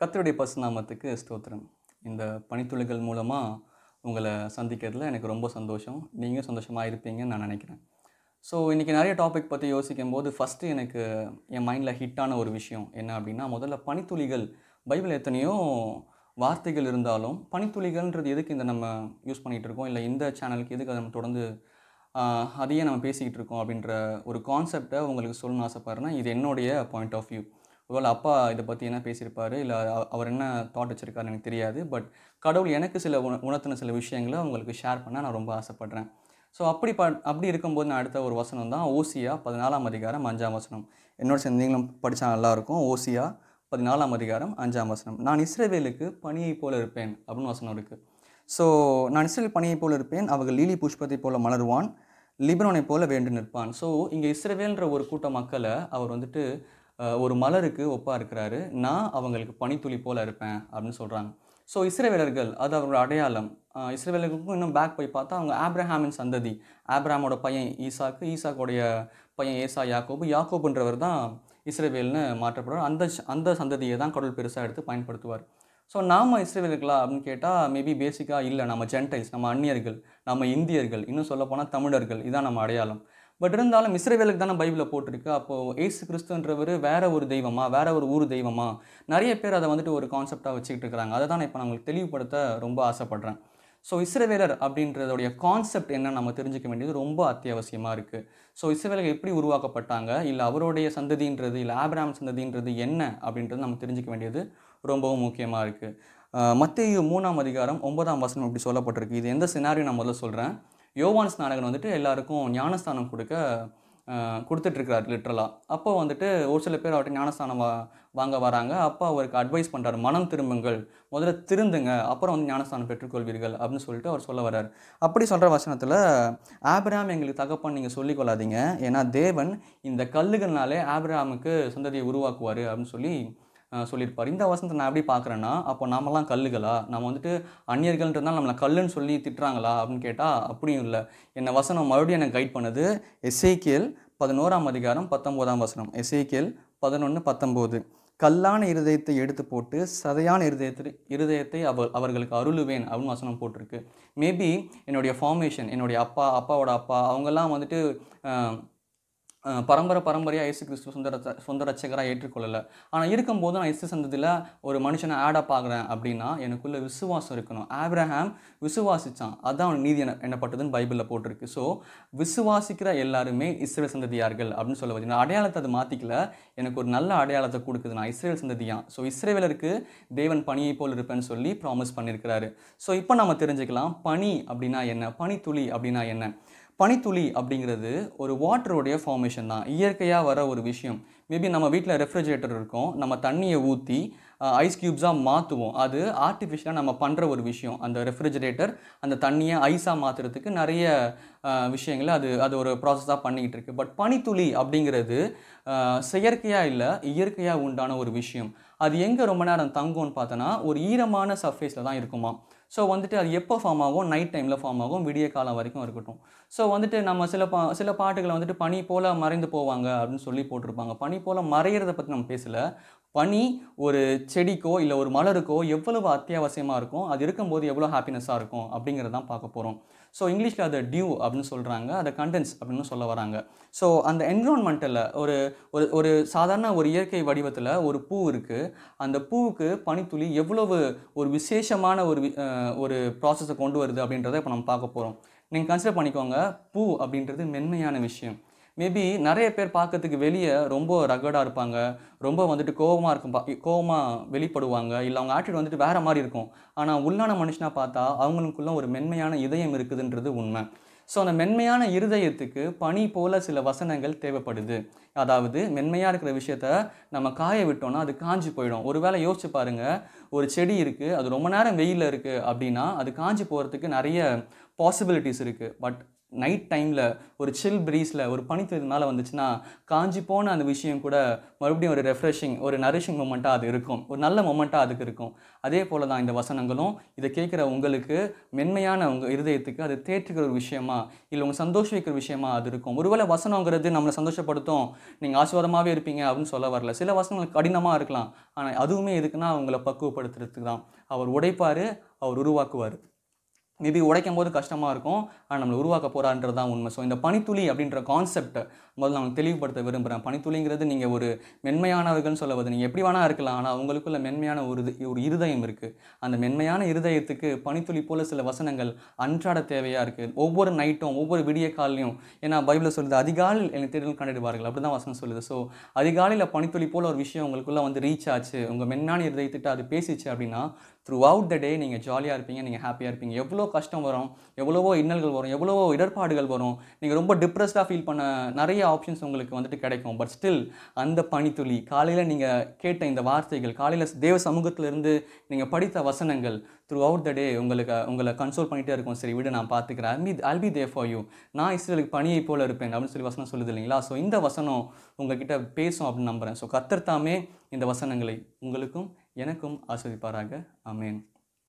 கத்தருடைய பசுநாமத்துக்கு ஸ்தோத்திரம். இந்த பனித்துளிகள் மூலமாக உங்களை சந்திக்கிறதுல எனக்கு ரொம்ப சந்தோஷம். நீங்கள் சந்தோஷமாக இருப்பீங்கன்னு நான் நினைக்கிறேன். ஸோ இன்றைக்கி நிறைய டாபிக் பற்றி யோசிக்கும் போது ஃபஸ்ட்டு எனக்கு என் மைண்டில் ஹிட்டான ஒரு விஷயம் என்ன அப்படின்னா முதல்ல பனித்துளிகள் பைபிள் எத்தனையோ வார்த்தைகள் இருந்தாலும் பனித்துளிகள்ன்றது எதுக்கு இந்த நம்ம யூஸ் பண்ணிகிட்டு இருக்கோம்? இல்லை இந்த சேனலுக்கு எதுக்கு அதை நம்ம தொடர்ந்து அதையே நம்ம பேசிக்கிட்டு இருக்கோம் அப்படின்ற ஒரு கான்செப்டை உங்களுக்கு சொல்லணும்னு ஆசைப்பட்றேன்னா இது என்னுடைய பாயிண்ட் ஆஃப் வியூ ஒருவேளை அப்பா இதை பற்றி என்ன பேசியிருப்பார்? இல்லை அவர் என்ன தாட் வச்சுருக்காரு எனக்கு தெரியாது. பட் கடவுள் எனக்கு சில உண உணர்த்தின சில விஷயங்களை உங்களுக்கு ஷேர் பண்ண நான் ரொம்ப ஆசைப்பட்றேன். ஸோ அப்படி ப அப்படி இருக்கும்போது நான் அடுத்த ஒரு வசனம் தான் ஓசியா பதினாலாம் அதிகாரம் அஞ்சாம் வசனம். என்னோட சேர்ந்து நீங்களும் படித்தா நல்லாயிருக்கும் ஓசியா பதினாலாம் அதிகாரம் அஞ்சாம் வசனம். நான் இஸ்ரவேலுக்கு பணியை போல இருப்பேன் அப்படின்னு வசனம் இருக்குது ஸோ நான் இஸ்ரேல் பணியை போல இருப்பேன் அவர்கள் லீலி புஷ்பத்தை போல மலருவான் லிபனோனை போல வேண்டு நிற்பான். ஸோ இங்கே இஸ்ரேவேல்ன்ற ஒரு கூட்ட மக்களை அவர் வந்துட்டு ஒரு மலருக்கு ஒப்பாக இருக்கிறாரு. நான் அவங்களுக்கு பனித்துளி போல் இருப்பேன் அப்படின்னு சொல்கிறாங்க ஸோ இஸ்ரேவேலர்கள் அது அவரோட அடையாளம். இஸ்ரேவேலர்களுக்கும் இன்னும் பேக் போய் பார்த்தா அவங்க ஆப்ரஹாமின் சந்ததி. ஆப்ரஹாமோட பையன் ஈசாக்கு ஈசாக்குடைய பையன் ஏசா யாக்கோபு. யாக்கோபுன்றவர் தான் இஸ்ரேவேல்னு மாற்றப்படுவார். அந்த அந்த சந்ததியை தான் கடவுள் பெருசாக எடுத்து பயன்படுத்துவார். ஸோ நாம் இஸ்ரேவேலர்களா அப்படின்னு கேட்டால் மேபி பேசிக்காக இல்லை. நம்ம ஜென்டைல்ஸ் நம்ம அந்நியர்கள் நம்ம இந்தியர்கள் இன்னும் சொல்லப்போனால் தமிழர்கள். இதுதான் நம்ம அடையாளம். பட் இருந்தாலும் இஸ்ரேவேலுக்கு தானே பைபிளில் போட்டிருக்கு. அப்போது ஏசு கிறிஸ்துன்றவர் வேற ஒரு தெய்வமா வேற ஒரு ஊர் தெய்வமா? நிறைய பேர் அதை வந்துட்டு ஒரு கான்செப்டாக வச்சுக்கிட்டு இருக்கிறாங்க. அதை தான் இப்போ நான் உங்களுக்கு தெளிவுபடுத்த ரொம்ப ஆசைப்படுறேன். ஸோ இஸ்ரவேலர் அப்படின்றதுடைய கான்செப்ட் என்ன நம்ம தெரிஞ்சுக்க வேண்டியது ரொம்ப அத்தியாவசியமாக இருக்குது ஸோ இஸ்ரவேலர் எப்படி உருவாக்கப்பட்டாங்க? இல்லை அவருடைய சந்ததின்றது இல்லை ஆபிராம் சந்ததின்றது என்ன அப்படின்றது நம்ம தெரிஞ்சுக்க வேண்டியது ரொம்பவும் முக்கியமாக இருக்குது மத்திய மூணாம் அதிகாரம் ஒன்பதாம் வசனம் இப்படி சொல்லப்பட்டிருக்கு. இது எந்த சினாரியும் நான் முதல்ல சொல்கிறேன் யோவான் ஸ்நானகன் வந்துட்டு எல்லாருக்கும் ஞானஸ்தானம் கொடுக்க கொடுத்துட்ருக்கிறார் லிட்ரலாக அப்போ வந்துட்டு ஒரு சில பேர் அவர்கிட்ட ஞானஸ்தானம் வா வாங்க வராங்க. அப்போ அவருக்கு அட்வைஸ் பண்ணுறாரு மனம் திரும்புங்கள். முதல்ல திருந்துங்க. அப்புறம் வந்து ஞானஸ்தானம் பெற்றுக்கொள்வீர்கள் அப்படின்னு சொல்லிட்டு அவர் சொல்ல வர்றார். அப்படி சொல்கிற வசனத்தில் ஆபிரகாம் எங்களுக்கு தகப்பன் நீங்கள் சொல்லிக்கொள்ளாதீங்க ஏன்னா தேவன் இந்த கல்லுகள்னாலே ஆபிரகாமுக்கு சந்ததியை உருவாக்குவார். அப்படின்னு சொல்லி சொல்லியிருப்பார். இந்த வசனத்தை நான் எப்படி பார்க்குறேன்னா அப்போ நாமெல்லாம் கல்லுகளா? நம்ம வந்துட்டு அந்நியர்கள்ன்றதுனால நம்மளை கல்லுன்னு சொல்லி திட்டுறாங்களா அப்படின்னு கேட்டால் அப்படியும் இல்லை. என்னை வசனம் மறுபடியும் எனக்கு கைட் பண்ணது. எஸ்ஐகேல் பதினோராம் அதிகாரம் பத்தொம்போதாம் வசனம். எஸ்ஐகேல் பதினொன்று பத்தொம்போது கல்லான இருதயத்தை எடுத்து போட்டு சதையான இருதயத்தை இருதயத்தை அவ அவர்களுக்கு அருளுவேன் அப்படின்னு வசனம் போட்டிருக்கு. மேபி என்னுடைய ஃபார்மேஷன் என்னுடைய அப்பா அப்பாவோட அப்பா அவங்கெல்லாம் வந்துட்டு பரம்பரை பரம்பரையாக இயேசு கிறிஸ்து சொந்த சொந்த ரச்சகராக ஏற்றுக்கொள்ளலை. ஆனால் இருக்கும்போது நான் இயேசு சந்ததியில் ஒரு மனுஷனை ஆடப் பார்க்குறேன் அப்படின்னா எனக்குள்ளே விசுவாசம் இருக்கணும். ஆப்ரஹாம் விசுவாசித்தான் அதான் அவன் நீதி என்ன என்னப்பட்டதுன்னு பைபிளில் போட்டிருக்கு. ஸோ விசுவாசிக்கிற எல்லாருமே இஸ்ரேல் சந்ததியார்கள் அப்படின்னு சொல்ல வருது நான் அடையாளத்தை அது மாற்றிக்கல எனக்கு ஒரு நல்ல அடையாளத்தை கொடுக்குது. நான் இஸ்ரேல் சந்ததியான். ஸோ இஸ்ரேலருக்கு தேவன் பணியை போல் இருப்பேன்னு சொல்லி ப்ராமிஸ் பண்ணியிருக்கிறாரு ஸோ இப்போ நம்ம தெரிஞ்சுக்கலாம். பனி அப்படின்னா என்ன? பனித்துளி அப்படின்னா என்ன? பனித்துளி அப்படிங்கிறது ஒரு வாட்டருடைய ஃபார்மேஷன் தான். இயற்கையாக வர ஒரு விஷயம். மேபி நம்ம வீட்டில் ரெஃப்ரிஜரேட்டர் இருக்கும். நம்ம தண்ணியை ஊற்றி ஐஸ் க்யூப்ஸாக மாற்றுவோம் அது ஆர்டிஃபிஷியலாக நம்ம பண்ணுற ஒரு விஷயம். அந்த ரெஃப்ரிஜரேட்டர் அந்த தண்ணியை ஐஸாக மாற்றுறதுக்கு நிறைய விஷயங்களை அது அது ஒரு ப்ராசஸாக பண்ணிக்கிட்டு இருக்கு. பட் பனித்துளி அப்படிங்கிறது செயற்கையாக இல்லை இயற்கையாக உண்டான ஒரு விஷயம். அது எங்கே ரொம்ப நேரம் தங்கும்னு பார்த்தோன்னா ஒரு ஈரமான சர்ஃபேஸில் தான் இருக்குமா ஸோ வந்துட்டு அது எப்போ ஃபார்ம் ஆகும்? நைட் டைமில் ஃபார்ம் ஆகும். விடிய காலம் வரைக்கும் இருக்கட்டும். ஸோ வந்துட்டு நம்ம சில பா சில பாட்டுகளை வந்துட்டு பனி போல் மறைந்து போவாங்க அப்படின்னு சொல்லி போட்டிருப்பாங்க. பனி போல் மறையிறத பற்றி நம்ம பேசலை. பனி ஒரு செடிக்கோ இல்லை ஒரு மலருக்கோ எவ்வளவு அத்தியாவசியமாக இருக்கும்? அது இருக்கும்போது எவ்வளோ ஹாப்பினஸ்ஸாக இருக்கும்? அப்படிங்கிறத தான் பார்க்க போகிறோம் ஸோ இங்கிலீஷில் அதை டியூ அப்படின்னு சொல்கிறாங்க அதை கண்டென்ஸ் அப்படின்னு சொல்ல வராங்க. ஸோ அந்த என்விரான்மெண்ட்டில் ஒரு ஒரு ஒரு சாதாரண ஒரு இயற்கை வடிவத்தில் ஒரு பூ இருக்குது அந்த பூவுக்கு பனித்துளி எவ்வளவு ஒரு விசேஷமான ஒரு ஒரு ப்ராசஸை கொண்டு வருது அப்படின்றத இப்போ நம்ம பார்க்க போகிறோம் நீங்கள் கன்சிடர் பண்ணிக்கோங்க. பூ அப்படின்றது மென்மையான விஷயம். மேபி நிறைய பேர் பார்க்கறதுக்கு வெளியே ரொம்ப ரகடாக இருப்பாங்க. ரொம்ப வந்துட்டு கோவமாக இருக்கும் பா கோவமாக வெளிப்படுவாங்க. இல்லை அவங்க ஆட்டிட் வந்துட்டு வேறு மாதிரி இருக்கும். ஆனால் உள்ளான மனுஷனாக பார்த்தா அவங்களுக்குள்ள ஒரு மென்மையான இதயம் இருக்குதுன்றது உண்மை. ஸோ அந்த மென்மையான இருதயத்துக்கு பனி போல சில வசனங்கள் தேவைப்படுது. அதாவது மென்மையாக இருக்கிற விஷயத்த நம்ம காய விட்டோம்னா அது காஞ்சி போயிடும். ஒரு வேளை யோசிச்சு பாருங்கள் ஒரு செடி இருக்குது அது ரொம்ப நேரம் வெயிலில் இருக்குது அப்படின்னா அது காஞ்சி போகிறதுக்கு நிறைய பாசிபிலிட்டிஸ் இருக்குது பட் நைட் டைமில் ஒரு சில் ப்ரீஸில் ஒரு பனித்துளி மேலே வந்துச்சுன்னா காஞ்சி போன அந்த விஷயம் கூட மறுபடியும் ஒரு ரெஃப்ரெஷிங் ஒரு நரிஷிங் மூமெண்ட்டாக அது இருக்கும். ஒரு நல்ல மொமெண்ட்டாக அதுக்கு இருக்கும். அதே போல் தான் இந்த வசனங்களும் இதை கேட்குற உங்களுக்கு மென்மையான உங்கள் இருதயத்துக்கு அது தேற்றுக்கிற ஒரு விஷயமா இல்லை உங்கள் சந்தோஷிக்கிற விஷயமா அது இருக்கும். ஒருவேளை வசனங்கிறது நம்மளை சந்தோஷப்படுத்தும் நீங்கள் ஆசீர்வாதமாகவே இருப்பீங்க அப்படின்னு சொல்ல வரல. சில வசனங்கள் கடினமாக இருக்கலாம். ஆனால் அதுவுமே எதுக்குன்னா அவங்கள பக்குவப்படுத்துறதுக்கு தான். அவர் உடைப்பார் அவர் உருவாக்குவார். மேபி உடைக்கும் போது கஷ்டமாக இருக்கும். ஆனால் நம்மளை உருவாக்க போகிறான்றது தான் உண்மை. ஸோ இந்த பனித்துளி அப்படின்ற கான்செப்ட் முதல்ல நான் தெளிவுபடுத்த விரும்புகிறேன் பனித்துளிங்கிறது நீங்கள் ஒரு மென்மையானவர்கள்னு சொல்ல வருது நீங்கள் எப்படி வேணா இருக்கலாம். ஆனால் உங்களுக்குள்ள மென்மையான ஒரு இது- ஒரு இருதயம் இருக்குது அந்த மென்மையான இருதயத்துக்கு பனித்துளி போல் சில வசனங்கள் அன்றாட தேவையாக இருக்குது ஒவ்வொரு நைட்டும் ஒவ்வொரு விடிய காலையும் ஏன்னா பைபிளில் சொல்லுது அதிகாலையில் என்னை தேடல் கண்டிடுவார்கள் அப்படி தான் வசனம் சொல்லுது. ஸோ அதிகாலையில் பனித்துளி போல் ஒரு விஷயம் உங்களுக்குள்ளே வந்து ரீச் ஆச்சு. உங்கள் மென்மையான இருதயத்திட்ட அது பேசிச்சு அப்படின்னா த்ரூ அவுட் த டே நீங்கள் ஜாலியாக இருப்பீங்க நீங்கள் ஹாப்பியாக இருப்பீங்க. எவ்வளோ கஷ்டம் வரும் எவ்வளவோ இன்னல்கள் வரும் எவ்வளவோ இடர்பாடுகள் வரும். நீங்கள் ரொம்ப டிப்ரெஸ்டாக ஃபீல் பண்ண நிறைய ஆப்ஷன்ஸ் உங்களுக்கு வந்துட்டு கிடைக்கும். பட் ஸ்டில் அந்த பனித்துளி காலையில் நீங்கள் கேட்ட இந்த வார்த்தைகள் காலையில் தேவ சமூகத்திலிருந்து நீங்கள் படித்த வசனங்கள் த்ரூ அவுட் த டே உங்களுக்கு உங்களை கன்சோல் பண்ணிகிட்டே இருக்கும். சரி விட நான் பார்த்துக்கிறேன் I'll be I'll be there for you நான் இஸ்ரேலுக்கு பணியை போல இருப்பேன் அப்படின்னு சொல்லி வசனம் சொல்லுது இல்லைங்களா? ஸோ இந்த வசனம் உங்ககிட்ட பேசும் அப்படின்னு நம்புகிறேன் ஸோ கத்தர்த்தாமே இந்த வசனங்களை உங்களுக்கும் எனக்கும் ஆஸ்வதிப்பாராக அமேன்